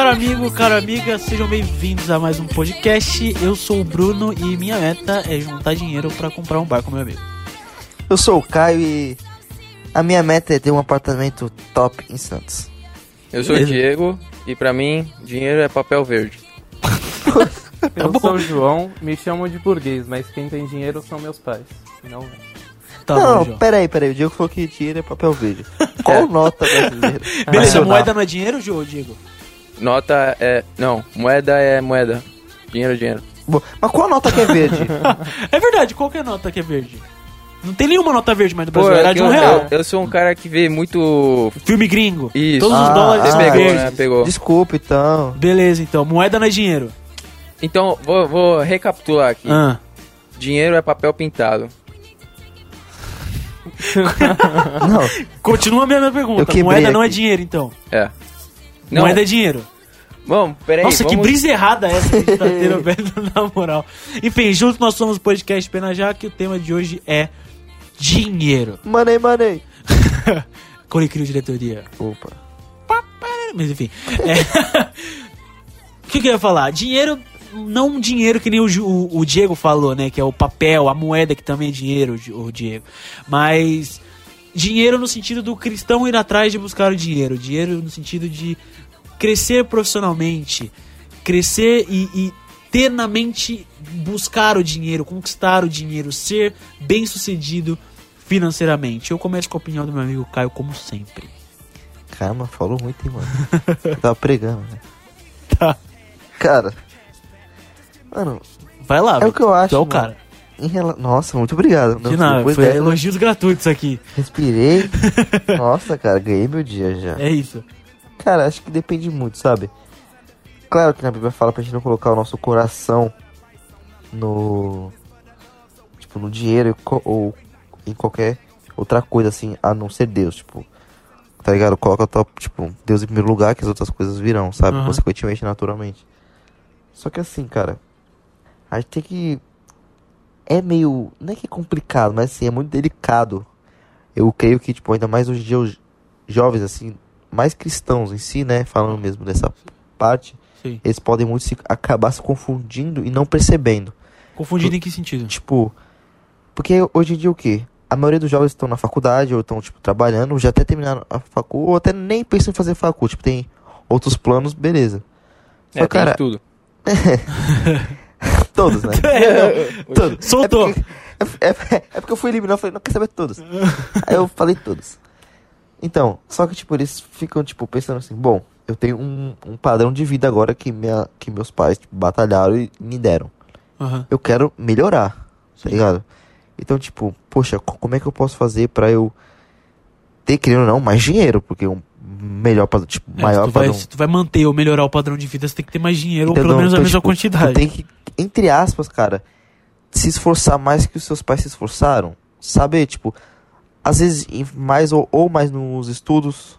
Caro amigo, caro amiga, sejam bem-vindos a mais um podcast. Eu sou o Bruno e minha meta é juntar dinheiro pra comprar um bar com meu amigo. Eu sou o Caio e a minha meta é ter um apartamento top em Santos. Eu sou o Beleza. Diego e pra mim, dinheiro é papel verde. Eu bom. sou o João, me chamam de burguês, mas quem tem dinheiro são meus pais. Não, Tá não, bom, peraí, peraí. O Diego falou que dinheiro é papel verde. Qual nota brasileira? Beleza, moeda não é dinheiro, João, Diego? Nota é. Não, moeda é moeda. Dinheiro é dinheiro. Mas qual nota que é verde? É verdade, qual que é a nota que é verde? Não tem nenhuma nota verde mais no Brasil, é era que de um real. eu, eu sou um cara que vê muito. Filme gringo. Isso. Todos os Ah, dólares ah, são pegou, verdes. né? Pegou. Desculpa, então. Beleza, então, moeda não é dinheiro. Então, vou, vou recapitular aqui. Ah. Dinheiro é papel pintado. Não, Continua a mesma pergunta. Eu quebrei Moeda não é aqui. dinheiro, então. É. Não, Moeda é dinheiro. Vamos, peraí. Nossa, que vamos... brisa errada essa que a gente tá tendo, velho, na moral. Enfim, juntos nós somos o podcast Pena Já, que o tema de hoje é dinheiro. money, money. Colicrio Diretoria. Opa. Mas enfim. É... o que, que eu ia falar? Dinheiro, não dinheiro que nem o, o, o Diego falou, né? Que é o papel, a moeda que também é dinheiro, o Di- o Diego. Mas dinheiro no sentido do cristão ir atrás de buscar o dinheiro. Dinheiro no sentido de crescer profissionalmente. Crescer e, e ter na mente buscar o dinheiro, conquistar o dinheiro, ser bem sucedido financeiramente. Eu começo com a opinião do meu amigo Caio, como sempre. Caramba, falou muito, hein, mano. Eu tava pregando, né? Tá. Cara. Mano, Vai lá, é o que eu acho. É o cara. Rela... Nossa, muito obrigado. De nada, Depois foi dessa, elogios gratuitos aqui. Respirei. Nossa, cara, ganhei meu dia já. É isso. Cara, acho que depende muito, sabe? Claro que na Bíblia fala pra gente não colocar o nosso coração no. Tipo, no dinheiro ou em qualquer outra coisa assim, a não ser Deus, tipo. Tá ligado? Coloca top, tipo, Deus em primeiro lugar, que as outras coisas virão, sabe? Aham. Consequentemente, naturalmente. Só que assim, cara, a gente tem que. É meio. Não é que é complicado, mas assim, é muito delicado. Eu creio que, tipo, ainda mais hoje em dia, os jovens, assim, mais cristãos em si, né? Falando mesmo dessa parte, Sim. eles podem muito se, acabar se confundindo e não percebendo. Confundido em que sentido? Tipo, porque hoje em dia o quê? A maioria dos jovens estão na faculdade ou estão, tipo, trabalhando, já até terminaram a facu, ou até nem pensam em fazer facu, tipo, tem outros planos, beleza. Só, É, tem cara, de tudo. todos, né? É, não. Todos. Soltou. É porque, é, é- é porque eu fui eliminar, eu falei, não quer saber todos. Aí eu falei todos. Então, só que, tipo, eles ficam, tipo, pensando assim, bom, eu tenho um, um padrão de vida agora que, minha, que meus pais tipo, batalharam e me deram. Aham. Eu quero melhorar, tá ligado? Então, tipo, poxa, co- como é que eu posso fazer pra eu ter, querendo ou não, mais dinheiro? Porque um melhor padrão, tipo, É, maior se, tu vai, padrão. se tu vai manter ou melhorar o padrão de vida, você tem que ter mais dinheiro, ou Entendeu? pelo menos a Então, mesma tipo, quantidade. Tem que, entre aspas, cara, se esforçar mais que os seus pais se esforçaram. Saber, tipo, às vezes mais ou, ou mais nos estudos,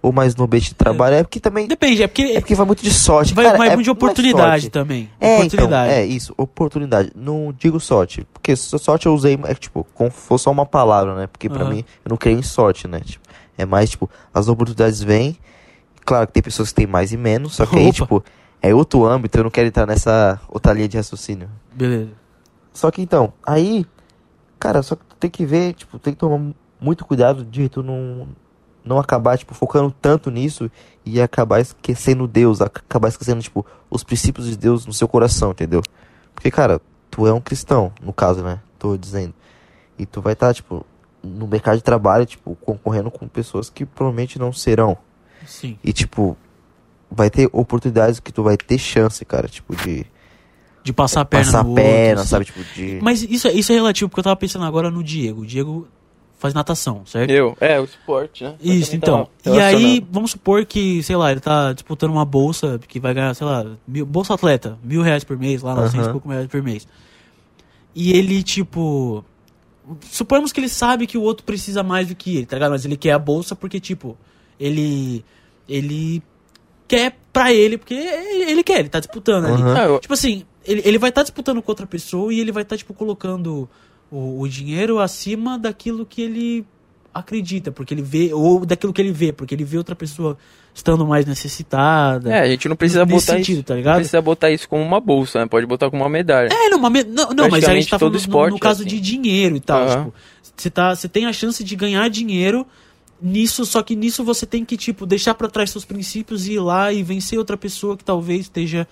ou mais no ambiente de trabalho. É porque também. Depende, é porque É porque vai muito de sorte. vai, cara, vai é, muito de é oportunidade também. É, oportunidade. então, é isso, oportunidade. Não digo sorte, porque so- sorte eu usei, é tipo, como se fosse só uma palavra, né? Porque pra Aham. mim, eu não creio em sorte, né? Tipo, é mais, tipo, as oportunidades vêm, claro que tem pessoas que têm mais e menos, só que aí, tipo, é outro âmbito, eu não quero entrar nessa outra linha de raciocínio. Beleza. Só que então, aí, cara, só que tu tem que ver, tipo, tem que tomar mu- muito cuidado de tu não, não acabar, tipo, focando tanto nisso e acabar esquecendo Deus, ac- acabar esquecendo, tipo, os princípios de Deus no seu coração, entendeu? Porque, cara, tu é um cristão, no caso, né? Tô dizendo. E tu vai estar, tipo, no mercado de trabalho, tipo, concorrendo com pessoas que provavelmente não serão. Sim. E, tipo, vai ter oportunidades que tu vai ter chance, cara, tipo, de De passar a perna passar a no perna, outro, assim. sabe? Tipo, de. Mas isso, é- isso é relativo, porque eu tava pensando agora no Diego. O Diego faz natação, certo? Eu, é, o esporte, né? Isso, Também então. tá E aí, vamos supor que, sei lá, ele tá disputando uma bolsa que vai ganhar, sei lá, mil, bolsa atleta, mil reais por mês, lá, 900 e Aham. pouco reais por mês. E ele, tipo. Suponhamos que ele sabe que o outro precisa mais do que ele, tá ligado? Mas ele quer a bolsa porque, tipo, ele. Ele quer pra ele, porque ele quer, ele tá disputando ali. Ah, eu- Tipo assim, ele, ele vai estar disputando com outra pessoa e ele vai estar, tipo, colocando o, o dinheiro acima daquilo que ele acredita, porque ele vê, ou daquilo que ele vê, porque ele vê outra pessoa estando mais necessitada. É, a gente não precisa botar sentido, isso. tá não ligado? precisa botar isso como uma bolsa, né? Pode botar como uma medalha. É, não, mas, não, não, mas a gente tá falando no- no, é caso assim. de dinheiro e tal. Tipo, você tá, você tem a chance de ganhar dinheiro nisso, só que nisso você tem que, tipo, deixar pra trás seus princípios e ir lá e vencer outra pessoa que talvez esteja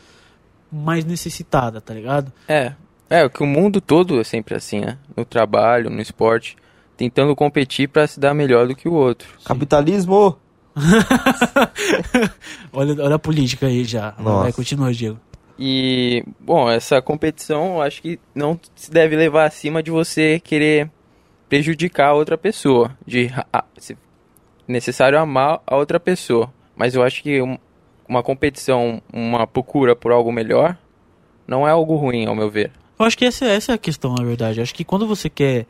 mais necessitada, tá ligado? É. É, que o mundo todo é sempre assim, né? No trabalho, no esporte, tentando competir pra se dar melhor do que o outro. Capitalismo! olha, olha a política aí já. Nossa. Vai, continua, Diego. E, bom, essa competição eu acho que não se deve levar acima de você querer prejudicar a outra pessoa. De a- se necessário amar a outra pessoa. Mas eu acho que um- uma competição, uma procura por algo melhor, não é algo ruim, ao meu ver. Eu acho que essa, essa é a questão, na verdade. Eu acho que quando você quer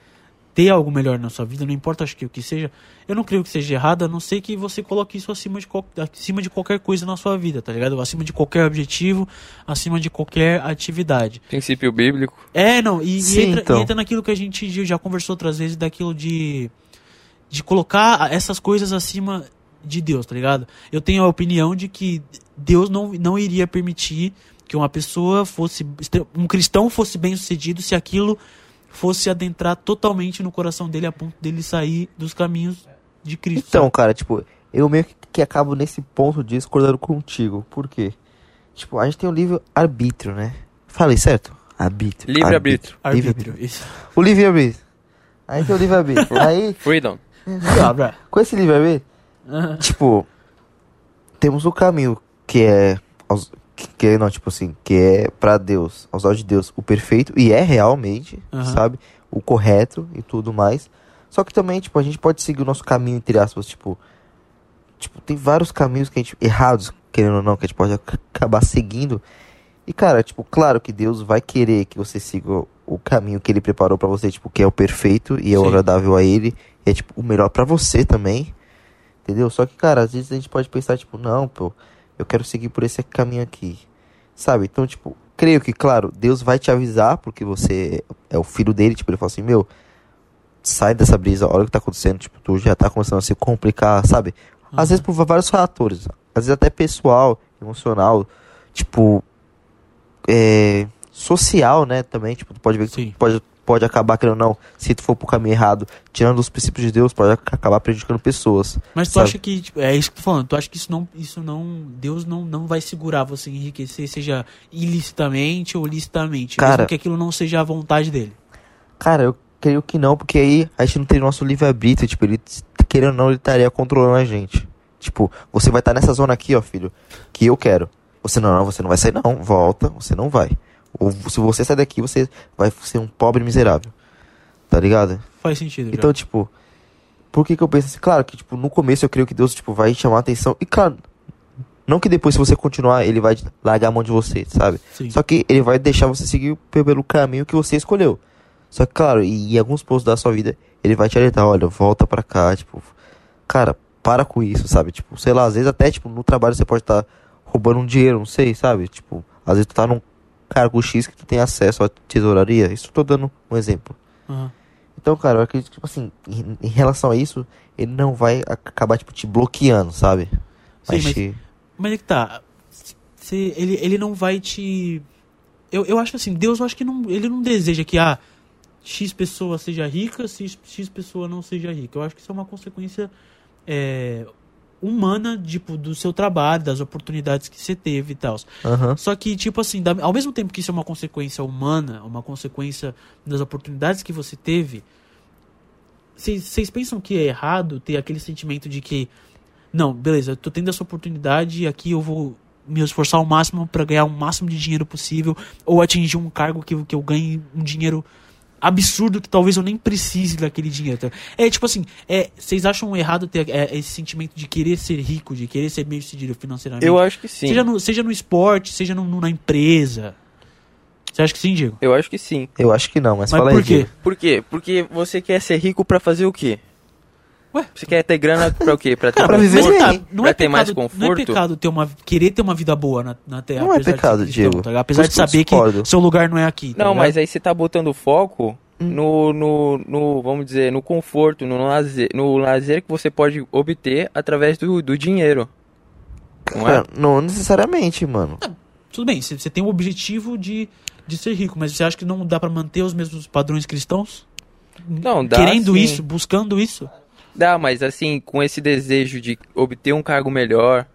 ter algo melhor na sua vida, não importa acho que o que seja, eu não creio que seja errado, a não ser que você coloque isso acima de, acima de qualquer coisa na sua vida, tá ligado? Acima de qualquer objetivo, acima de qualquer atividade. Princípio bíblico. É, não, e, e Sim, entra, então. e entra naquilo que a gente já conversou outras vezes, daquilo de, de colocar essas coisas acima de Deus, tá ligado? Eu tenho a opinião de que Deus não, não iria permitir que uma pessoa fosse, um cristão fosse bem sucedido se aquilo fosse adentrar totalmente no coração dele a ponto dele sair dos caminhos de Cristo. Então, sabe? cara, tipo, eu meio que- que acabo nesse ponto discordando contigo. Por quê? Tipo, a gente tem o livre arbítrio, né? Falei certo? Arbítrio. Livre-arbítrio. Arbítrio, isso. O livre arbítrio. Aí tem o livre arbítrio. Aí, Freedom. Abra. com esse arbítrio, Aham. tipo, temos o caminho que é aos- que, que é, não, tipo assim, que é pra Deus, aos olhos de Deus, o perfeito e é realmente, Aham. sabe, o correto e tudo mais. Só que também, tipo, a gente pode seguir o nosso caminho entre aspas, tipo, tipo, tem vários caminhos que a gente errados, querendo ou não, que a gente pode ac- acabar seguindo. E cara, tipo, claro que Deus vai querer que você siga o- caminho que ele preparou pra você, tipo, que é o perfeito e é o agradável a ele, é tipo o melhor pra você também. Entendeu? Só que, cara, às vezes a gente pode pensar, tipo, não, pô, eu quero seguir por esse caminho aqui. Sabe? Então, tipo, creio que, claro, Deus vai te avisar, porque você é o filho dele, tipo, ele fala assim, meu, sai dessa brisa, olha o que tá acontecendo, tipo, tu já tá começando a se complicar, sabe? Às vezes por vários fatores, às vezes até pessoal, emocional, tipo, é, social, né, também, tipo, tu pode ver que Sim. tu pode, pode acabar, querendo ou não, se tu for pro caminho errado, tirando os princípios de Deus, pode ac- acabar prejudicando pessoas. Mas tu sabe? acha que, tipo, é isso que eu tô falando, tu acha que isso não, isso não, Deus não, não vai segurar você enriquecer, seja ilicitamente ou licitamente, Cara- mesmo que aquilo não seja a vontade dele. Cara, eu creio que não, porque aí a gente não tem nosso livre-arbítrio, tipo, ele, querendo ou não, ele estaria controlando a gente. Tipo, você vai estar nessa zona aqui, ó, filho, que eu quero. Você não, não, você não vai sair não, volta, você não vai. Ou se você sair daqui, você vai ser um pobre miserável. Tá ligado? Faz sentido. já. Então, tipo, por que que eu penso assim? Claro que, tipo, no começo eu creio que Deus, tipo, vai chamar a atenção. E, claro, não que depois, se você continuar, ele vai largar a mão de você, sabe? Sim. Só que ele vai deixar você seguir pe- pelo caminho que você escolheu. Só que, claro, e em alguns pontos da sua vida, ele vai te alertar, olha, volta pra cá, tipo, cara, para com isso, sabe? Tipo, sei lá, às vezes até, tipo, no trabalho você pode estar roubando um dinheiro, não sei, sabe? Tipo, às vezes tu tá num cargo X que tu tem acesso à tesouraria. Isso eu tô dando um exemplo. Aham. Então, cara, eu acredito que, tipo assim, em, em relação a isso, ele não vai ac- acabar, tipo, te bloqueando, sabe? Sim, mas- te- Mas é que tá. Se, ele, ele não vai te. Eu, eu acho assim, Deus eu acho que não, ele não deseja que a X pessoa seja rica, X, X pessoa não seja rica. Eu acho que isso é uma consequência é, humana, tipo, do seu trabalho, das oportunidades que você teve e tal. Aham. Só que, tipo assim, ao mesmo tempo que isso é uma consequência humana, uma consequência das oportunidades que você teve, vocês pensam que é errado ter aquele sentimento de que, não, beleza, eu tô tendo essa oportunidade e aqui eu vou me esforçar ao máximo para ganhar o máximo de dinheiro possível ou atingir um cargo que, que eu ganhe um dinheiro absurdo que talvez eu nem precise daquele dinheiro. tá? É tipo assim, é, vocês acham errado ter é, esse sentimento de querer ser rico, de querer ser bem sucedido financeiramente? Eu acho que sim. Seja no, seja no esporte, seja no, no- na empresa. Você acha que sim, Diego? Eu acho que sim. Eu acho que não, mas, Mas fala por aí, quê? Diego. Por quê? Porque você quer ser rico pra fazer o quê? Ué? Você quer ter grana pra o quê? Pra ter Cara, pra mais viver conforto? bem. não Pra é ter mais pecado, não é conforto? pecado ter uma, querer ter uma vida boa na, na Terra. Não é de pecado, cristão, Diego. tá? Apesar de saber que seu lugar não é aqui. tá Não, ligado? mas aí você tá botando foco no, no, no, vamos dizer, no conforto, no lazer, no lazer que você pode obter através do, do dinheiro. Não é? Não necessariamente, mano. Tudo bem, você você tem o objetivo de, de ser rico, mas você acha que não dá pra manter os mesmos padrões cristãos? Não, dá Querendo sim. isso, buscando isso? Dá, mas assim, com esse desejo de obter um cargo melhor,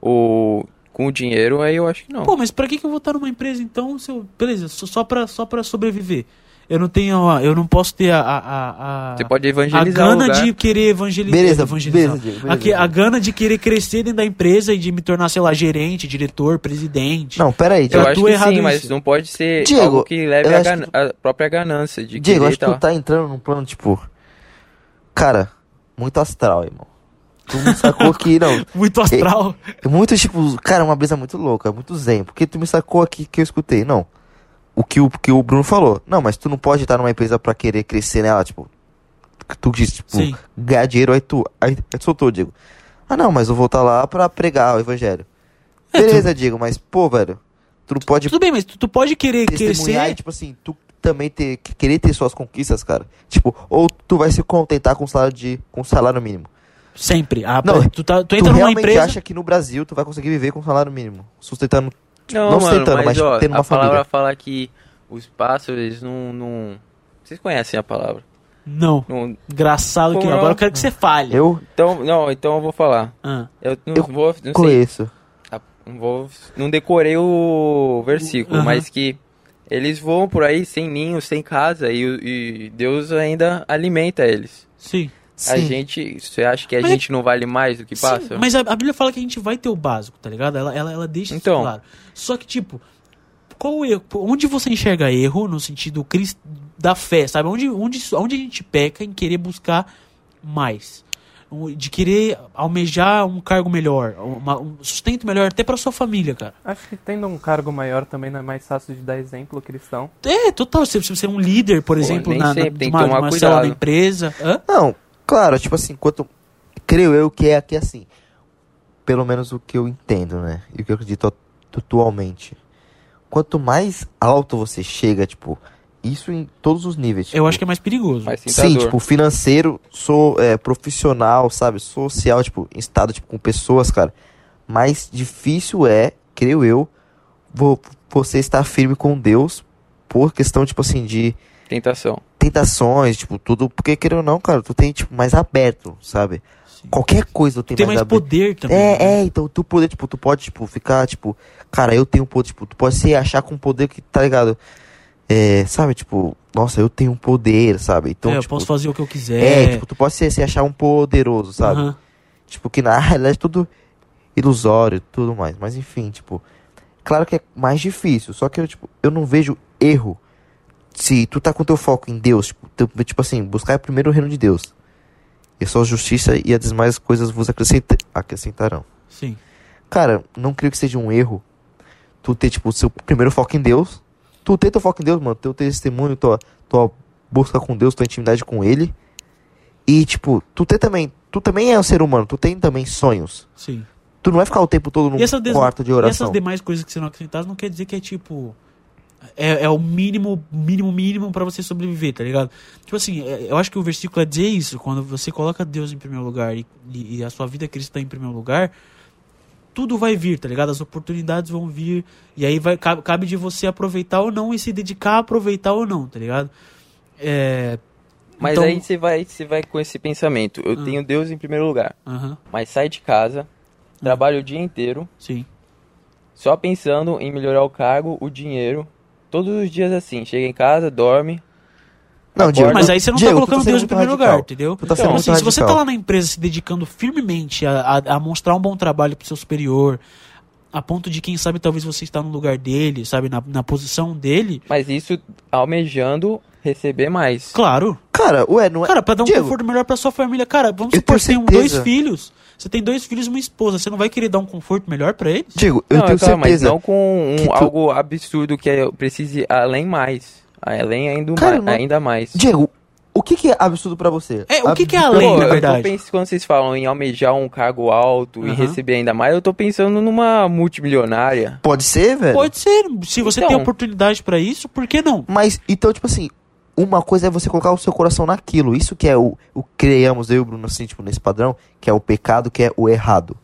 ou com o dinheiro, aí eu acho que não. Pô, mas pra que, que eu vou estar numa empresa então, se eu, beleza, só, pra, só pra sobreviver? Eu não tenho, a- eu não posso ter a, a, a, a, Você pode a evangelizar o gana de querer evangelizar. Beleza, evangelizar. beleza, beleza, a, que- a gana de querer crescer dentro da empresa e de me tornar, sei lá, gerente, diretor, presidente. Não, pera aí, Eu Eu acho que errado sim, mas isso. não pode ser Diego, algo que leve a, gan- a própria ganância de Diego, querer acho que tu tá entrando num plano, tipo. Cara, muito astral, irmão. Tu me sacou aqui, não. Muito astral. É muito, tipo, cara, uma brisa muito louca, muito zen. Porque tu me sacou aqui que eu escutei. Não. O que o, que o Bruno falou. Não, mas tu não pode estar numa empresa pra querer crescer nela, tipo. Tu disse, tipo, Sim. ganhar dinheiro, aí tu. Aí, aí tu soltou, Diego. Ah, não, mas eu vou estar lá pra pregar o evangelho. É, tu- Beleza, Diego, mas, pô, velho. Tu não pode Tudo bem, mas tu, tu pode querer crescer. e, tipo assim, tu também ter, querer ter suas conquistas, cara. Tipo, ou tu vai se contentar com salário de. com salário mínimo. Sempre. Ah, Não, tu, tá, tu Tu entra numa realmente empresa. acha que no Brasil tu vai conseguir viver com salário mínimo? Sustentando. Não, Não mano, sustentando, mas, mas ó, tendo uma a palavra família. fala que os pássaros, eles não, não... Vocês conhecem a palavra? Não. Não... Engraçado que Como não. não? Agora eu quero que você fale. Eu Então, não, então eu vou falar. Ah, Eu não Eu vou... Não sei, conheço. Ah, não vou... Não decorei o versículo, Aham. mas que eles voam por aí sem ninho, sem casa, e, e Deus ainda alimenta eles. sim. A Sim. gente... Você acha que a Mas- gente não vale mais do que Sim, passa? mas a, a Bíblia fala que a gente vai ter o básico, tá ligado? Ela, ela, ela deixa Então. isso claro. Só que, tipo, qual o erro? Onde você enxerga erro no sentido da fé, sabe? Onde, onde, onde a gente peca em querer buscar mais? De querer almejar um cargo melhor, uma- um sustento melhor até pra sua família, cara. Acho que tendo um cargo maior também não é mais fácil de dar exemplo cristão. É, total. Se você ser um líder, por exemplo, nem na, na, tem que uma, uma célula da empresa. Hã? Não, claro, tipo assim, quanto. Creio eu que é aqui assim. Pelo menos o que eu entendo, né? E o que eu acredito atu- atualmente. Quanto mais alto você chega, tipo, isso em todos os níveis. Eu tipo, acho que é mais perigoso. Mais Sim, tipo, financeiro, sou é, profissional, sabe? Social, tipo, em estado, tipo, com pessoas, cara. Mais difícil é, creio eu, vo- você estar firme com Deus por questão, tipo assim, de Tentação. tentações, tipo, tudo. Porque, querendo ou não, cara, tu tem, tipo, mais aberto, sabe? Sim. Qualquer coisa tu tem, Tem mais, mais aberto. poder também. né? É, é, então tu poder, tipo, tu pode, tipo, ficar, tipo, cara, eu tenho poder, tipo, tu pode se achar com poder que, tá ligado? É, sabe, tipo, nossa, eu tenho um poder, sabe? Então, É, eu tipo, posso fazer o que eu quiser. é, tipo, tu pode se, se achar um poderoso, sabe? Aham. Tipo, que na realidade é tudo ilusório tudo mais. Mas enfim, tipo, claro que é mais difícil. Só que eu, tipo, eu não vejo erro se tu tá com teu foco em Deus. Tipo, tu- tipo assim, buscar primeiro o reino de Deus. E a sua justiça e as demais coisas vos acrescenta- acrescentarão. Sim. Cara, não creio que seja um erro tu ter, tipo, o seu primeiro foco em Deus. Tu ter teu foco em Deus, mano. Teu testemunho, tua, tua busca com Deus, tua intimidade com Ele. E, tipo, tu ter também. Tu também é um ser humano, tu tem também sonhos. Sim. Tu não vai ficar o tempo todo num E des- quarto de E oração. essas demais coisas que serão acrescentadas não quer dizer que é tipo. É, é o mínimo, mínimo, mínimo pra você sobreviver, tá ligado? Tipo assim, é- eu acho que o versículo é dizer isso. Quando você coloca Deus em primeiro lugar e, e- e a sua vida cristã em primeiro lugar, tudo vai vir, tá ligado? As oportunidades vão vir. E aí vai, cabe, cabe de você aproveitar ou não e se dedicar a aproveitar ou não, tá ligado? É. Mas então- aí você vai, você vai com esse pensamento. Eu Ah. tenho Deus em primeiro lugar. Mas sai de casa, trabalha o dia inteiro, sim. só pensando em melhorar o cargo, o dinheiro. Todos os dias assim. Chega em casa, dorme. Não, Diego, Mas aí você não Diego, tá colocando sendo Deus em primeiro radical. lugar, entendeu? Tá Então, assim, se você tá lá na empresa se dedicando firmemente a, a, a mostrar um bom trabalho pro seu superior, a ponto de, quem sabe, talvez você está no lugar dele, sabe, na, na posição dele, Mas isso almejando receber mais. claro. Cara, ué, não é. Cara, pra dar um Diego, conforto melhor pra sua família. Cara, vamos Eu supor que tem dois filhos. Você tem dois filhos e uma esposa. Você não vai querer dar um conforto melhor pra eles? Diego, eu não, tenho é claro, mas certeza. não com um, tu- algo absurdo que é, precise além mais. Além ainda, Cara, mais, não- ainda mais. Diego, o que, que é absurdo pra você? É, o que que é além, Pô, na eu verdade? tô pensando, quando vocês falam em almejar um cargo alto e Aham. receber ainda mais, eu tô pensando numa multimilionária. Pode ser, velho? Pode ser. Se você Então. tem oportunidade pra isso, por que não? Mas, então, tipo assim, uma coisa é você colocar o seu coração naquilo. Isso que é o, o criamos eu e o Bruno, assim, tipo, nesse padrão, que é o pecado, que é o errado.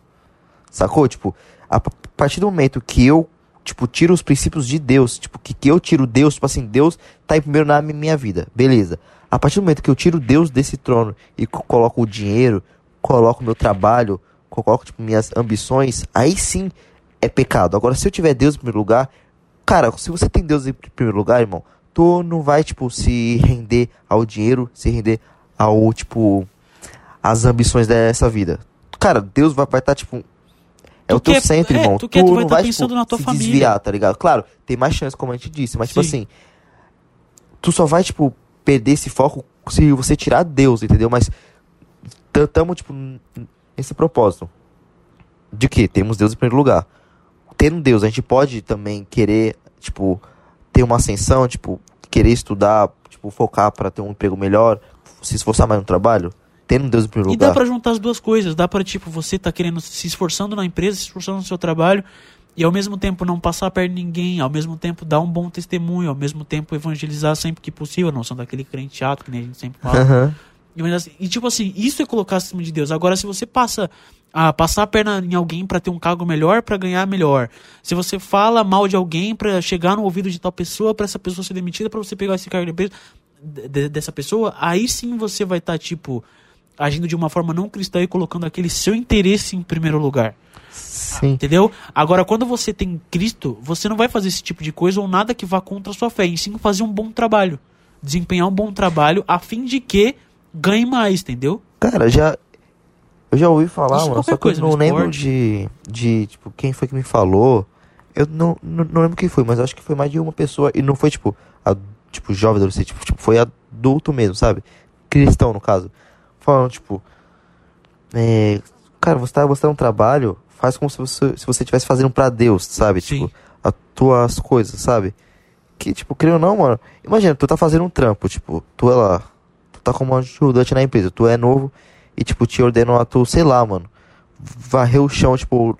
Sacou? Tipo, a partir do momento que eu, tipo, tiro os princípios de Deus, tipo, que, que eu tiro Deus, tipo assim, Deus tá em primeiro na mi- minha vida. Beleza. A partir do momento que eu tiro Deus desse trono e co- coloco o dinheiro, coloco meu trabalho, coloco, tipo, minhas ambições, aí sim é pecado. Agora, se eu tiver Deus em primeiro lugar, cara, se você tem Deus em primeiro lugar, irmão, tu não vai, tipo, se render ao dinheiro, se render ao, tipo, às ambições dessa vida. Cara, Deus vai estar, tipo, é Tu o teu quer- centro, é, irmão. tu Tu, quer- tu vai não tá vai, pensando tipo, na tua se família. desviar, tá ligado? Claro, tem mais chance, como a gente disse, mas, tipo Sim. assim, tu só vai, tipo, perder esse foco se você tirar Deus, entendeu? Mas tamo, tipo, nesse propósito. De que? Temos Deus em primeiro lugar. Tendo Deus, a gente pode também querer, tipo, ter uma ascensão, tipo, querer estudar, tipo, focar pra ter um emprego melhor, se esforçar mais no trabalho. Tendo Deus em primeiro E lugar. dá pra juntar as duas coisas. Dá pra, tipo, você tá querendo se esforçando na empresa, se esforçando no seu trabalho, e ao mesmo tempo não passar perto de ninguém, ao mesmo tempo dar um bom testemunho, ao mesmo tempo evangelizar sempre que possível, não sendo aquele crente chato que nem a gente sempre fala. Aham. E, assim, e, tipo assim, isso é colocar acima de Deus. Agora, se você passa a passar a perna em alguém pra ter um cargo melhor, pra ganhar melhor. Se você fala mal de alguém pra chegar no ouvido de tal pessoa, pra essa pessoa ser demitida, pra você pegar esse cargo de empresa de- de- dessa pessoa, aí sim você vai estar, tipo, agindo de uma forma não cristã e colocando aquele seu interesse em primeiro lugar. Sim. Entendeu? Agora, quando você tem Cristo, você não vai fazer esse tipo de coisa ou nada que vá contra a sua fé, e sim fazer um bom trabalho. Desempenhar um bom trabalho a fim de que ganhe mais, entendeu? Cara, já. Eu já ouvi falar, Isso mano, qualquer só que coisa eu não lembro esporte. de, de, tipo, quem foi que me falou. Eu não, não, não lembro quem foi, mas acho que foi mais de uma pessoa. E não foi, tipo, a, tipo jovem adolescente, tipo, tipo, foi adulto mesmo, sabe? Cristão, no caso. Falando, tipo. É, cara, você tá gostando um trabalho, faz como se você se você estivesse fazendo pra Deus, sabe? Sim. Tipo, as tuas coisas, sabe? Que, tipo, creio ou não, mano. Imagina, tu tá fazendo um trampo, tipo, tu é lá. Tu tá como ajudante na empresa, tu é novo e, tipo, te ordenam a tu, sei lá, mano. Varrer o chão, tipo,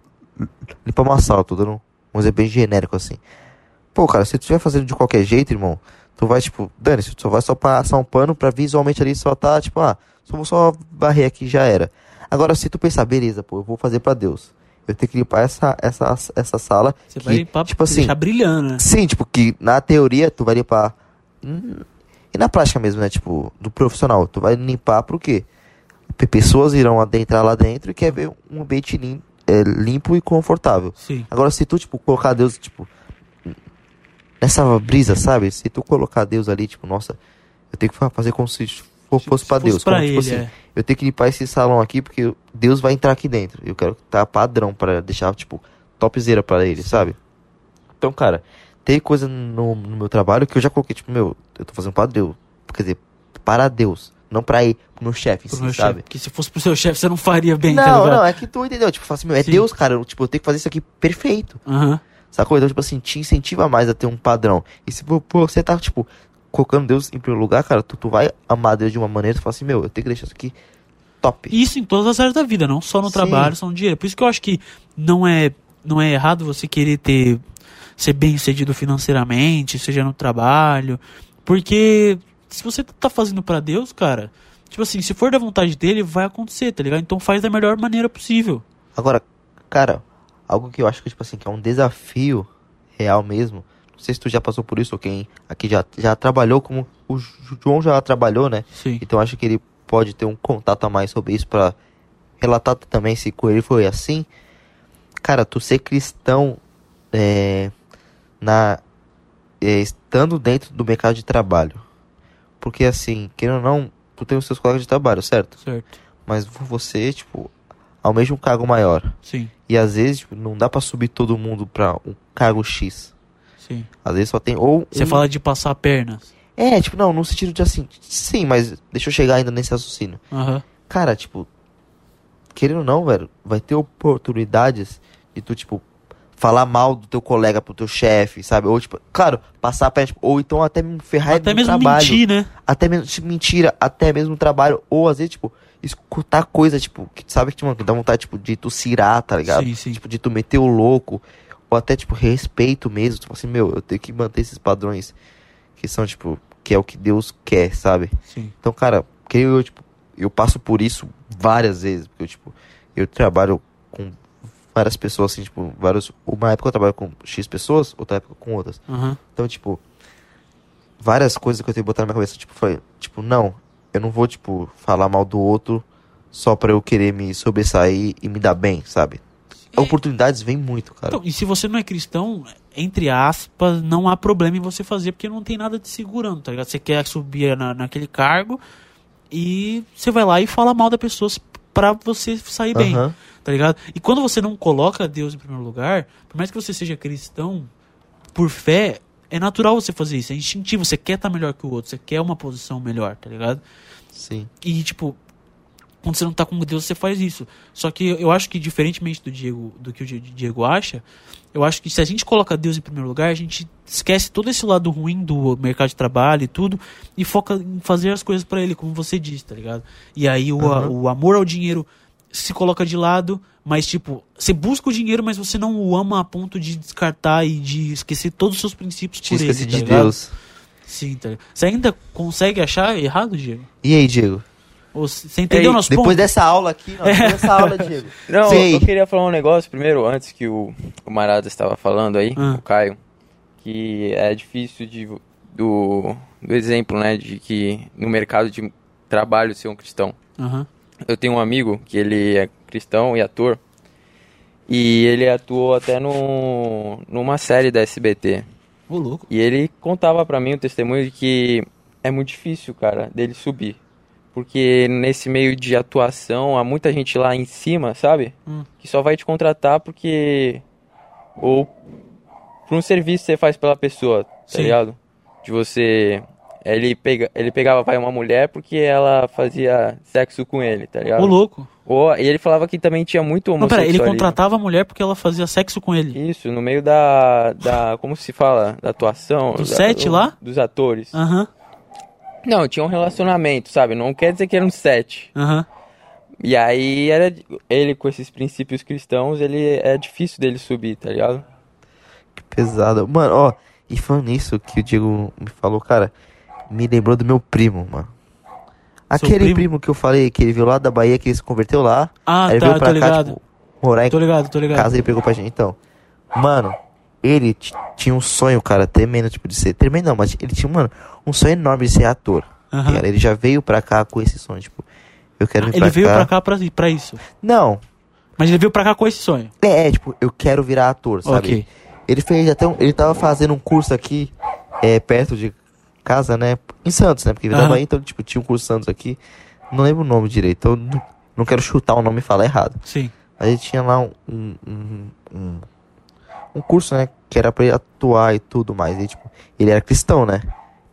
limpar uma sala, tô dando um exemplo bem genérico assim. Pô, cara, se tu estiver fazendo de qualquer jeito, irmão, tu vai, tipo, dane-se, tu só vai só passar um pano pra visualmente ali só tá, tipo, ah, só vou só varrer aqui e já era. Agora, se tu pensar, beleza, pô, eu vou fazer pra Deus. Eu tenho que limpar essa, essa, essa sala. Você que, vai limpar, tipo assim, deixar brilhando, né? Sim, tipo, que na teoria tu vai limpar. Hum, E na prática mesmo, né? Tipo, do profissional. Tu vai limpar pro quê? Pe- Pessoas irão adentrar lá dentro e quer ver um ambiente lim, é, limpo e confortável. Sim. Agora, se tu, tipo, colocar Deus, tipo, nessa brisa, sabe? Se tu colocar Deus ali, tipo, nossa, eu tenho que fa- fazer como Se- fosse fosse Deus. pra como, tipo ele, assim, é. eu tenho que limpar esse salão aqui porque Deus vai entrar aqui dentro. Eu quero que tá padrão pra deixar, tipo, topzera pra ele, sabe? Então, cara, tem coisa no, no meu trabalho que eu já coloquei, tipo, meu, eu tô fazendo pra Deus. Quer dizer, para Deus. Não pra ir pro meu chefe, si, sabe? chefe. Que se fosse pro seu chefe, você não faria bem, tá Não, ligado? não, é que tu entendeu. Tipo, fala assim, meu, é Sim. Deus, cara. Eu, tipo, eu tenho que fazer isso aqui perfeito. Aham. Sacou? Então, tipo assim, te incentiva mais a ter um padrão. E se pô, você tá, tipo, colocando Deus em primeiro lugar, cara, tu, tu vai amar Deus de uma maneira, tu fala assim, meu, eu tenho que deixar isso aqui top. Isso em todas as áreas da vida, não só no Sim. trabalho, só no dinheiro. Por isso que eu acho que não é, não é errado você querer ter ser bem sucedido financeiramente, seja no trabalho. Porque se você tá fazendo pra Deus, cara, tipo assim, se for da vontade dele, vai acontecer, tá ligado? Então faz da melhor maneira possível. Agora, cara, algo que eu acho que, tipo assim, que é um desafio real mesmo. Não sei se tu já passou por isso ou quem aqui já, já trabalhou como. O João já trabalhou, né? Sim. Então acho que ele pode ter um contato a mais sobre isso pra relatar também se com ele foi assim. Cara, tu ser cristão é, na é, estando dentro do mercado de trabalho. Porque assim, querendo ou não, tu tem os seus colegas de trabalho, certo? Certo. Mas você, tipo, almeja um cargo maior. Sim. E às vezes, tipo, não dá pra subir todo mundo pra um cargo X. Sim. Às vezes só tem ou Você um- fala de passar pernas. É, tipo, não, no sentido de assim, sim, mas deixa eu chegar ainda nesse raciocínio. Aham. Cara, tipo, querendo ou não, velho, vai ter oportunidades de tu, tipo, falar mal do teu colega pro teu chefe, sabe? Ou, tipo, claro, passar a perna, tipo, ou então até me ferrar Até mesmo trabalho. mentir, né? Até mesmo tipo, mentira, até mesmo trabalho. Ou às vezes, tipo, escutar coisa, tipo, que tu sabe que, mano, que dá vontade, tipo, de tu cirar, tá ligado? Sim, sim. Tipo, de tu meter o louco. Ou até, tipo, respeito mesmo. Tipo assim, meu, eu tenho que manter esses padrões que são, tipo, que é o que Deus quer, sabe? Sim. Então, cara, que eu, tipo, eu passo por isso várias vezes, porque eu, tipo, eu trabalho com várias pessoas, assim, tipo, vários... Uma época eu trabalho com X pessoas, outra época com outras. Aham. Então, tipo, várias coisas que eu tenho que botar na minha cabeça, tipo, foi, tipo, não, eu não vou, tipo, falar mal do outro só pra eu querer me sobressair e me dar bem, sabe? Oportunidades vêm muito, cara. Então, e se você não é cristão, entre aspas, não há problema em você fazer, porque não tem nada te segurando, tá ligado? Você quer subir na, naquele cargo e você vai lá e fala mal da pessoa pra você sair bem, Aham. tá ligado? E quando você não coloca Deus em primeiro lugar, por mais que você seja cristão, por fé, é natural você fazer isso, é instintivo, você quer estar melhor que o outro, você quer uma posição melhor, tá ligado? Sim. E, tipo, quando você não tá com Deus, você faz isso. Só que eu acho que, diferentemente do Diego, do que o Di- Diego acha, eu acho que se a gente coloca Deus em primeiro lugar, a gente esquece todo esse lado ruim do mercado de trabalho e tudo, e foca em fazer as coisas pra ele, como você disse, tá ligado? E aí o, Aham. o amor ao dinheiro se coloca de lado, mas, tipo, você busca o dinheiro, mas você não o ama a ponto de descartar e de esquecer todos os seus princípios Te por ele, tá de ligado? Deus. Sim, tá ligado? Você ainda consegue achar errado, Diego? E aí, Diego? Você entendeu Ei, nosso Depois ponto? dessa aula aqui, ó, depois dessa aula, Diego. Não, Sei. eu queria falar um negócio primeiro, antes que o, o Marada estava falando aí, Ah. o Caio, que é difícil de, do, do exemplo, né, de que no mercado de trabalho ser um cristão. Aham. Eu tenho um amigo que ele é cristão e ator, e ele atuou até no, numa série da SBT. Ô, louco. E ele contava pra mim o testemunho de que é muito difícil, cara, dele subir. Porque nesse meio de atuação há muita gente lá em cima, sabe? Hum. Que só vai te contratar porque. Ou por um serviço que você faz pela pessoa, tá Sim. ligado? De você. Ele, pega, ele pegava vai, uma mulher porque ela fazia sexo com ele, tá ligado? Ô, louco. Ou, e ele falava que também tinha muito Não, homossexual. pera, ele contratava a mulher porque ela fazia sexo com ele. Isso, no meio da. da como se fala? Da atuação. Do da- set do- lá? Dos atores. Aham, Não, tinha um relacionamento, sabe? Não quer dizer que era um set. aham. E aí era ele com esses princípios cristãos, ele é difícil dele subir, tá ligado? Que pesado. Mano, ó, e falando nisso que o Diego me falou, cara, me lembrou do meu primo, mano. Aquele primo? primo? que eu falei, que ele veio lá da Bahia, que ele se converteu lá. Ah, aí ele tá, veio tô pra cá, ligado. tipo, morar em Tô ligado, tô ligado. casa e pegou pra gente. Então, mano, ele tinha um sonho, cara, tremendo, tipo, de ser. Tremendo não, mas ele tinha, mano, um sonho enorme de ser ator. Aham. Cara, ele já veio pra cá com esse sonho, tipo, eu quero vir Ele pra veio cá. pra cá pra, pra isso. Não, Mas ele veio pra cá com esse sonho. é, é, tipo, eu quero virar ator, sabe? Ok. Ele fez até um, ele tava fazendo um curso aqui, é, perto de casa, né? Em Santos, né? Porque ele Aham. tava aí, então, tipo, tinha um curso Santos aqui. Não lembro o nome direito, então não, não quero chutar o nome e falar errado. Sim. Aí ele tinha lá um, um, um, um, um curso, né? Que era pra ele atuar e tudo mais. E, tipo, ele era cristão, né?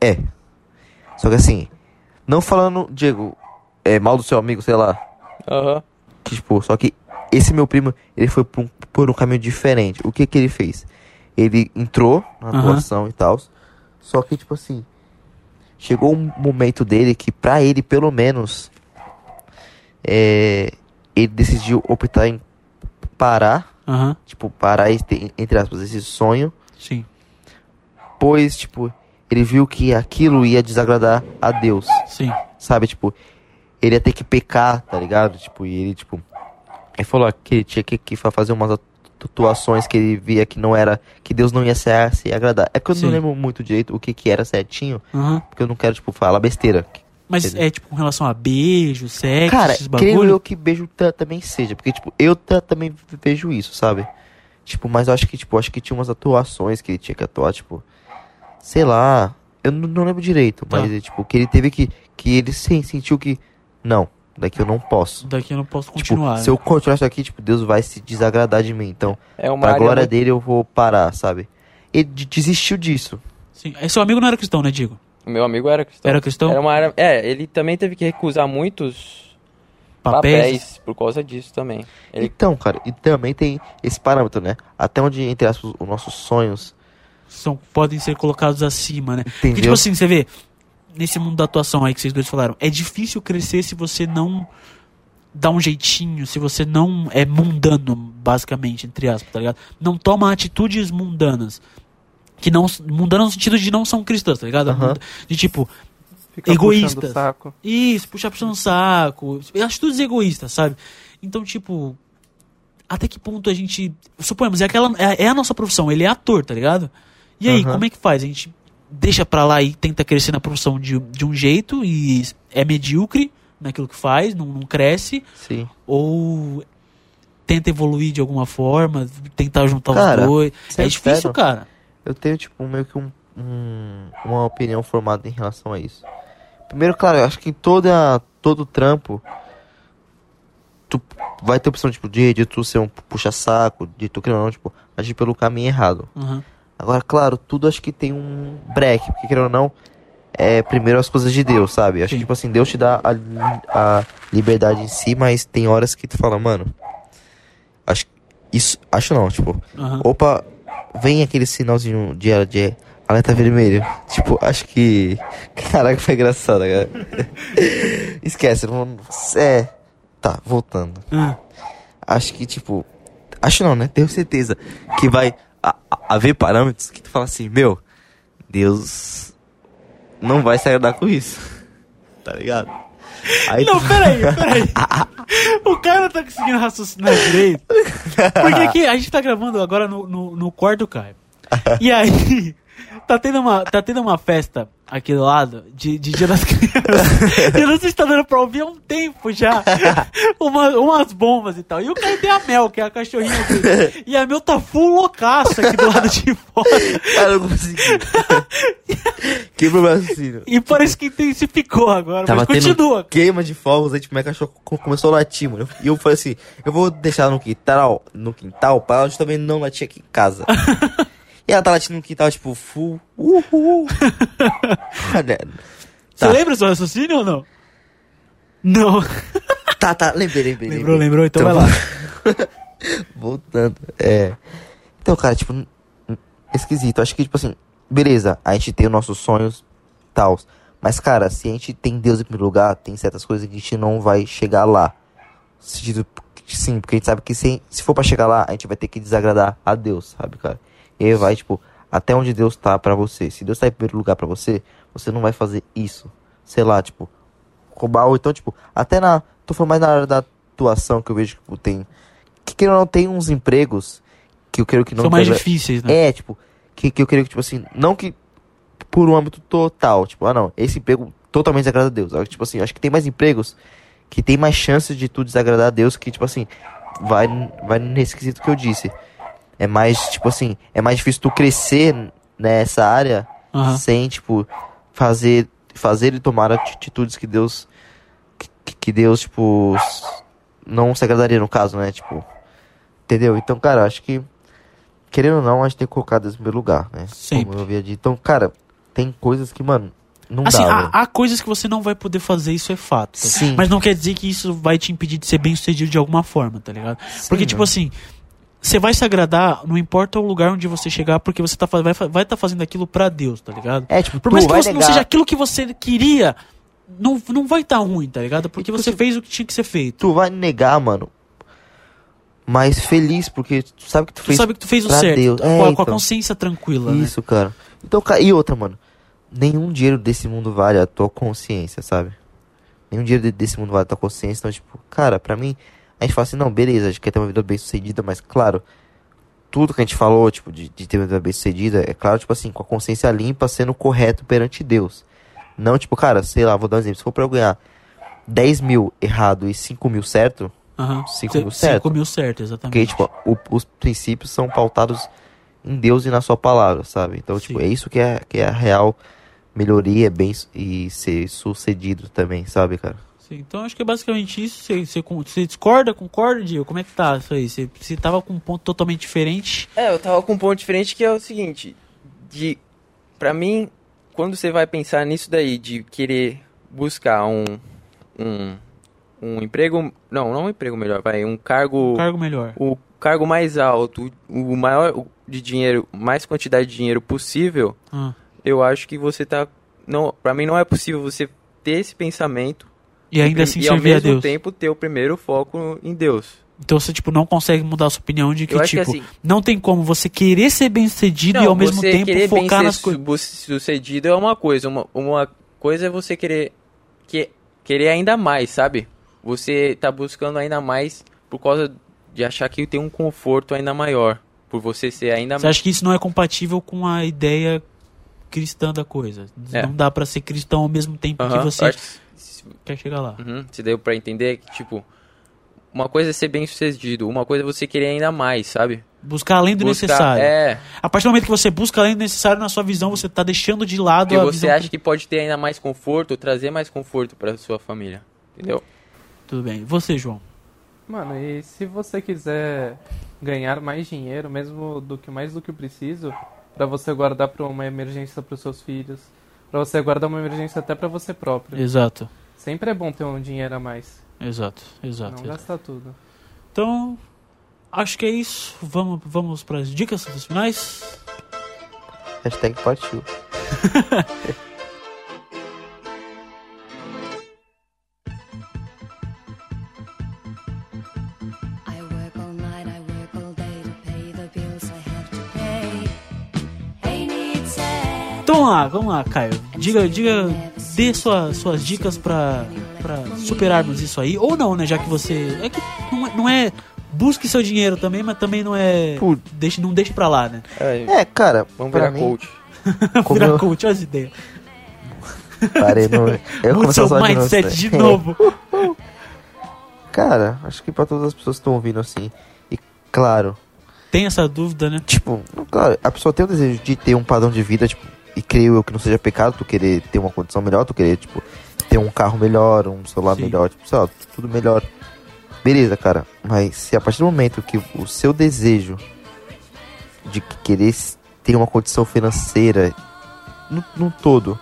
É. Só que assim, não falando, Diego, é mal do seu amigo, sei lá. Aham. Que, tipo, só que esse meu primo, ele foi por um, por um caminho diferente. O que que ele fez? Ele entrou na atuação e tal. Só que, tipo assim, chegou um momento dele que, pra ele, pelo menos, é, ele decidiu optar em parar, Aham. tipo, parar, esse- entre aspas, esse sonho, Sim. pois, tipo, ele viu que aquilo ia desagradar a Deus, Sim. sabe? Tipo, ele ia ter que pecar, tá ligado? Tipo, e ele, tipo, ele falou que ele tinha que, que fa- fazer umas atuações que ele via que não era, que Deus não ia se, se agradar. É que eu Sim. não lembro muito direito o que que era certinho, Aham. porque eu não quero, tipo, falar besteira. Mas Entendeu? é tipo com relação a beijo, sexo, Cara, esses creio bagulho? eu que beijo ta- também seja, porque, tipo, eu ta- também vejo isso, sabe? Tipo, mas eu acho que, tipo, acho que tinha umas atuações que ele tinha que atuar, tipo, sei lá, eu não, lembro direito, Tá. mas, é, tipo, que ele teve que, que ele sim, sentiu que, não, daqui eu não posso. Daqui eu não posso Tipo, continuar. se eu continuar isso aqui, tipo, Deus vai se desagradar de mim, então, É uma pra glória muito- dele eu vou parar, sabe? Ele de- desistiu disso. Sim. Aí seu amigo não era cristão, né, Diego? Meu amigo era cristão. Era cristão? Era uma área... É, ele também teve que recusar muitos Papéis. papéis, por causa disso também. Ele... Então, cara, e também tem esse parâmetro, né? Até onde, entre aspas, os nossos sonhos, São, podem ser colocados acima, né? Porque, entendeu? tipo assim, você vê, nesse mundo da atuação aí que vocês dois falaram, é difícil crescer se você não dá um jeitinho, se você não é mundano, basicamente, entre aspas, tá ligado? Não toma atitudes mundanas. Que não. Mundana no sentido de não são cristãs, tá ligado? Aham. De tipo, Fica Egoístas. puxando isso, puxar puxando o saco. Atitudes egoístas, sabe? Então, tipo. Até que ponto a gente. Suponhamos, é, aquela, é, é a nossa profissão, ele é ator, tá ligado? E aí, Aham. como é que faz? A gente deixa pra lá e tenta crescer na profissão de, de um jeito e é medíocre naquilo que faz, não, não cresce, Sim. ou tenta evoluir de alguma forma, tentar juntar Cara, os dois. ser É difícil, cara. Eu tenho, tipo, meio que um, um- uma opinião formada em relação a isso. Primeiro, claro, eu acho que toda, todo trampo, tu vai ter opção, tipo, de, de tu ser um puxa-saco, de tu, querendo ou não, tipo, agir pelo caminho errado. Uhum. Agora, claro, tudo acho que tem um break, porque querendo ou não, é primeiro as coisas de Deus, sabe? Acho Sim. que, tipo assim, Deus te dá a, a liberdade em si, mas tem horas que tu fala, mano, acho isso, acho não, tipo, Uhum. opa, vem aquele sinalzinho de, de alerta vermelho. Tipo, acho que, caraca, foi engraçado, cara. Esquece, não, é, tá, voltando. Ah, Acho que, tipo, acho não, né? Tenho certeza que vai haver parâmetros que tu fala assim, meu, Deus não vai se agradar com isso. Tá ligado? Aí Não, tu- peraí, peraí. o cara tá conseguindo raciocinar direito. Porque aqui a gente tá gravando agora no, no, no quarto Caio. E aí, tá tendo uma, tá tendo uma festa aqui do lado de, de Dia das Crianças. Eu não sei se tá dando pra ouvir há um tempo já. Uma, umas bombas e tal. E o Caio tem a Mel, que é a cachorrinha dele. E a Mel tá full loucaça aqui do lado de fora. Cara, eu não consegui. Quebrou meu raciocínio. E parece que intensificou agora. Tava mas continua. queima de fogos, aí tipo, minha cachorra co- começou a latir, mano. E eu falei assim, eu vou deixar no quintal, no quintal, pra ela também não latir aqui em casa. e ela tá latindo no quintal, tipo, full, uhul. Você Tá. lembra do seu raciocínio ou não? Não. tá, tá, lembrei, lembrei. Lembrou, lembrei. lembrou, então vai lá. Voltando, é. Então, cara, tipo, esquisito. Acho que, tipo assim, beleza, a gente tem os nossos sonhos, tal. Mas, cara, se a gente tem Deus em primeiro lugar, tem certas coisas que a gente não vai chegar lá. Sentido, sim, porque a gente sabe que se, se for pra chegar lá, a gente vai ter que desagradar a Deus, sabe, cara? E vai, tipo, até onde Deus tá pra você. Se Deus tá em primeiro lugar pra você, você não vai fazer isso. Sei lá, tipo, roubar, ou então, tipo, até na. Tô falando mais na área da atuação que eu vejo que tipo, tem. Que ou não tem uns empregos que eu quero que não São mais desagra- difíceis, né? É, tipo, que, que eu queria que, tipo assim, não que por um âmbito total, tipo, ah não, esse emprego totalmente desagrada a Deus. Tipo assim, acho que tem mais empregos que tem mais chances de tu desagradar a Deus que, tipo assim, vai, vai nesse quesito que eu disse. É mais, tipo assim, é mais difícil tu crescer nessa área Aham. sem, tipo, fazer, fazer e tomar atitudes que Deus, que, que Deus, tipo, não se agradaria no caso, né, tipo, entendeu? Então, cara, acho que, querendo ou não, a gente tem que colocar Deus em primeiro lugar, né? Sempre. Como eu havia dito. Então, cara, tem coisas que, mano, não Assim, dá, há, há coisas que você não vai poder fazer, isso é fato. tá? Sim. Mas não quer dizer que isso vai te impedir de ser bem sucedido de alguma forma, tá ligado? Porque, Sim, tipo né? assim, você vai se agradar, não importa o lugar onde você chegar, porque você tá, vai estar vai tá fazendo aquilo pra Deus, tá ligado? É, tipo, Por mais que você não negar... seja aquilo que você queria, não, não vai estar ruim, tá ligado? Porque tipo você assim, fez o que tinha que ser feito. Tu vai negar, mano, mas feliz, porque tu sabe que tu Tu fez sabe que tu fez o certo, Deus. com, É, a, com a então. consciência tranquila, né? Isso, cara. Então, e outra, mano. Nenhum dinheiro desse mundo vale a tua consciência, sabe? Nenhum dinheiro de- desse mundo vale a tua consciência. Então, tipo, cara, pra mim, a gente fala assim, não, beleza, a gente quer ter uma vida bem sucedida, mas claro, tudo que a gente falou, tipo, de, de ter uma vida bem sucedida, é claro, tipo assim, com a consciência limpa, sendo correto perante Deus. Não, tipo, cara, sei lá, vou dar um exemplo. Se for pra eu ganhar 10 mil errado e 5 mil certo. Cinco Cê- mil certo. Cinco mil certo, exatamente. porque, tipo, o- os princípios são pautados em Deus e na sua palavra, sabe? Então, tipo, Sim. é isso que é, que é a real melhoria bem, e ser sucedido também, sabe, cara? Então acho que é basicamente isso. Você, você, você discorda, concorda, Diego? Como é que tá isso aí? Você, você tava com um ponto totalmente diferente. É, eu tava com um ponto diferente que é o seguinte, de para mim, quando você vai pensar nisso daí de querer buscar um um, um emprego, não, não um emprego melhor, vai, um cargo, Um cargo melhor. o cargo mais alto, o maior de dinheiro, mais quantidade de dinheiro possível, Ah. eu acho que você tá não, para mim não é possível você ter esse pensamento E ainda assim e ao servir a mesmo Deus. tempo ter o primeiro foco em Deus. Então você, tipo, não consegue mudar a sua opinião de que, Eu acho que tipo, assim- não tem como você querer ser bem sucedido Não, e ao mesmo você tempo focar nas coisas. su- sucedido é uma coisa. Uma, uma coisa é você querer, que, querer ainda mais, sabe? Você tá buscando ainda mais por causa de achar que tem um conforto ainda maior. Por você ser ainda Você acha que isso não é compatível com a ideia cristã da coisa? É. Não dá pra ser cristão ao mesmo tempo você eu acho que se- quer chegar lá. Uhum, se deu pra entender que, tipo, uma coisa é ser bem sucedido, uma coisa é você querer ainda mais, sabe? Buscar além do Buscar- necessário. É, A partir do momento que você busca além do necessário na sua visão, você tá deixando de lado porque a você visão. acha que pode ter ainda mais conforto, trazer mais conforto pra sua família, entendeu? Tudo bem. Você, João? Mano, e se você quiser ganhar mais dinheiro, mesmo do que mais do que preciso, pra você guardar pra uma emergência pros seus filhos, pra você guardar uma emergência até pra você próprio. Exato. Sempre é bom ter um dinheiro a mais, Exato, exato. não exato. gastar tudo. Então, acho que é isso. Vamos, vamos para as dicas dos finais. Hashtag partiu. Então vamos lá, vamos lá, Caio. Diga, diga, dê sua, suas dicas pra, pra superarmos isso aí. Ou não, né? Já que você. É que não é, não é- Busque seu dinheiro também, mas também não é. Deixe, não deixe pra lá, né? É, É, cara, vamos virar mim, coach. como Virar eu coach, olha as ideias. parei no... Eu Mude seu de mindset novo. de novo. Cara, acho que pra todas as pessoas que estão ouvindo assim, e claro, Tem essa dúvida, né? tipo, claro, a pessoa tem o desejo de ter um padrão de vida, tipo, e creio eu que não seja pecado tu querer ter uma condição melhor, tu querer, tipo, ter um carro melhor, um celular Sim. melhor, tipo, sei lá, tudo melhor. Beleza, cara, mas se a partir do momento que o seu desejo de que querer ter uma condição financeira no, no todo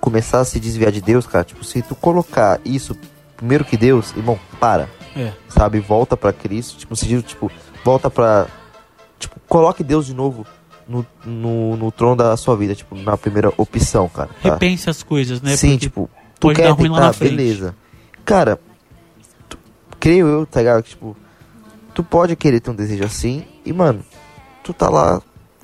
começar a se desviar de Deus, cara, tipo, se tu colocar isso primeiro que Deus, irmão, para É. sabe? Volta pra Cristo, tipo, no sentido, tipo, volta pra. Tipo, coloque Deus de novo no, no, no trono da sua vida, tipo, na primeira opção, cara. Tá? Repense as coisas, né? Sim, Porque tipo, tu pode quer dar ruim lá tentar, beleza. Cara, tu- creio eu, tá ligado? Que, tipo, tu pode querer ter um desejo assim e, mano, tu tá lá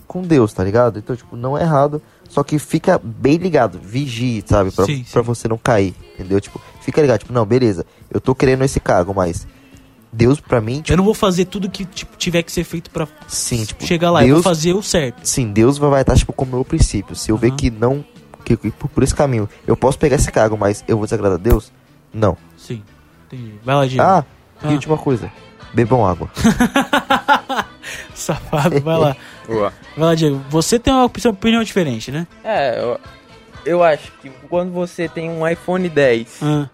com Deus, tá ligado? Então, tipo, não é errado, só que fica bem ligado, vigie, sabe? Pra, Sim, pra sim. você não cair, entendeu? Tipo, fica ligado, tipo, não, beleza, eu tô querendo esse cargo, mas Deus pra mim, tipo, Eu não vou fazer tudo que tipo, tiver que ser feito pra sim, tipo, chegar lá. Eu Deus, vou fazer o certo. sim, Deus vai estar, tipo, como meu princípio. Se eu ver Aham. que não, que, que por, por esse caminho, eu posso pegar esse cargo, mas eu vou desagradar a Deus? Não. Sim. Entendi. Vai lá, Diego. Ah, Ah. e última coisa, bebam água. Safado, vai lá. Boa. Vai lá, Diego. Você tem uma opinião, opinião diferente, né? É, eu, eu acho que quando você tem um iPhone 10, Ah.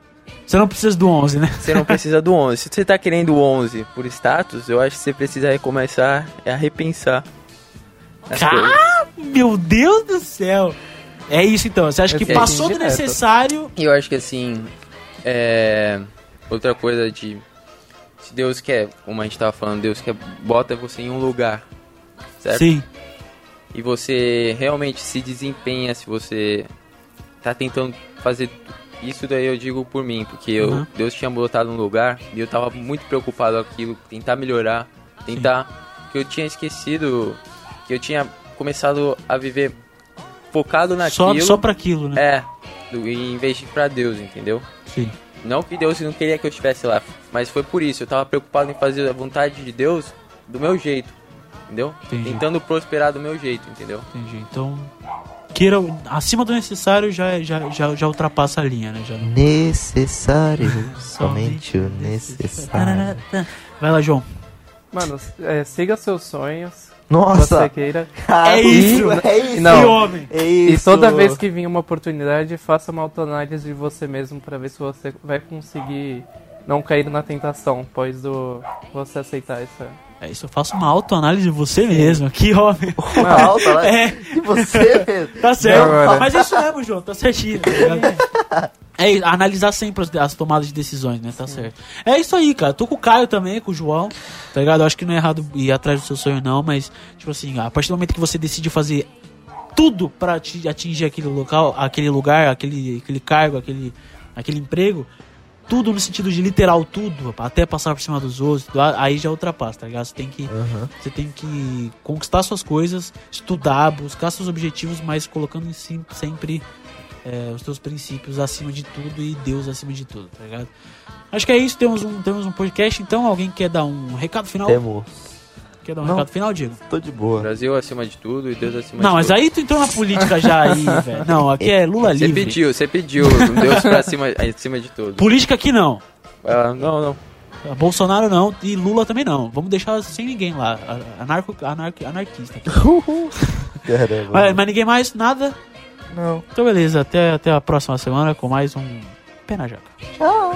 Você não precisa do 11, né? você não precisa do 11. Se você tá querendo o 11 por status, eu acho que você precisa começar a repensar coisas. Meu Deus do céu. É isso então. Você acha que é passou do necessário? Eu acho que assim, é. Outra coisa de. Se Deus quer, como a gente tava falando, Deus quer, bota você em um lugar, certo? Sim. E você realmente se desempenha se você tá tentando fazer isso daí eu digo por mim, porque eu, Uhum. Deus tinha me botado num lugar e eu tava muito preocupado com aquilo, tentar melhorar, tentar que eu tinha esquecido que eu tinha começado a viver focado Só, naquilo. só pra aquilo, né? É, em vez de pra Deus, entendeu? Sim. Não que Deus não queria que eu estivesse lá, mas foi por isso. Eu tava preocupado em fazer a vontade de Deus do meu jeito, entendeu? Entendi. Tentando prosperar do meu jeito, entendeu? Entendi. Então, queira acima do necessário já, já, já, já ultrapassa a linha, né? Já não- Necessário, somente o necessário. Vai lá, João. Mano, é, siga seus sonhos. Nossa! Você queira. É isso, é isso! Não. Homem. É E isso! toda vez que vir uma oportunidade, faça uma autoanálise de você mesmo pra ver se você vai conseguir não cair na tentação, após do você aceitar essa. É isso, eu faço uma autoanálise de você mesmo. Que homem. Uma alta lá É. de você mesmo. Tá certo. Agora. Mas é isso mesmo, João. Tá certinho. Tá é isso, analisar sempre as, as tomadas de decisões, né? Tá certo. É isso aí, cara. Tô com o Caio também, com o João. Tá ligado? Eu acho que não é errado ir atrás do seu sonho, não. Mas, tipo assim, a partir do momento que você decide fazer tudo pra ati- atingir aquele local, aquele lugar, aquele, aquele cargo, aquele, aquele emprego, tudo no sentido de literal tudo, até passar por cima dos outros, aí já ultrapassa, tá ligado? Você tem que, Aham. você tem que conquistar suas coisas, estudar, buscar seus objetivos, mas colocando em si sempre é, os teus princípios acima de tudo e Deus acima de tudo, tá ligado? Acho que é isso, temos um, temos um podcast, então alguém quer dar um recado final? Temos. Quer dar um Não. recado final, Diego? Tô de boa. Brasil acima de tudo e Deus acima Não, de mas tudo. aí tu entrou na política já aí, velho. Não, aqui é Lula Você livre. pediu, você pediu. Deus pra cima, acima de tudo. Política aqui não. Ah, não, não. Bolsonaro não e Lula também não. Vamos deixar sem ninguém lá. Anarco, anarco, anarquista. aqui. Caramba. Mas, mas ninguém mais, nada. Não. Então beleza, até, até a próxima semana com mais um Pé na Jaca. Tchau.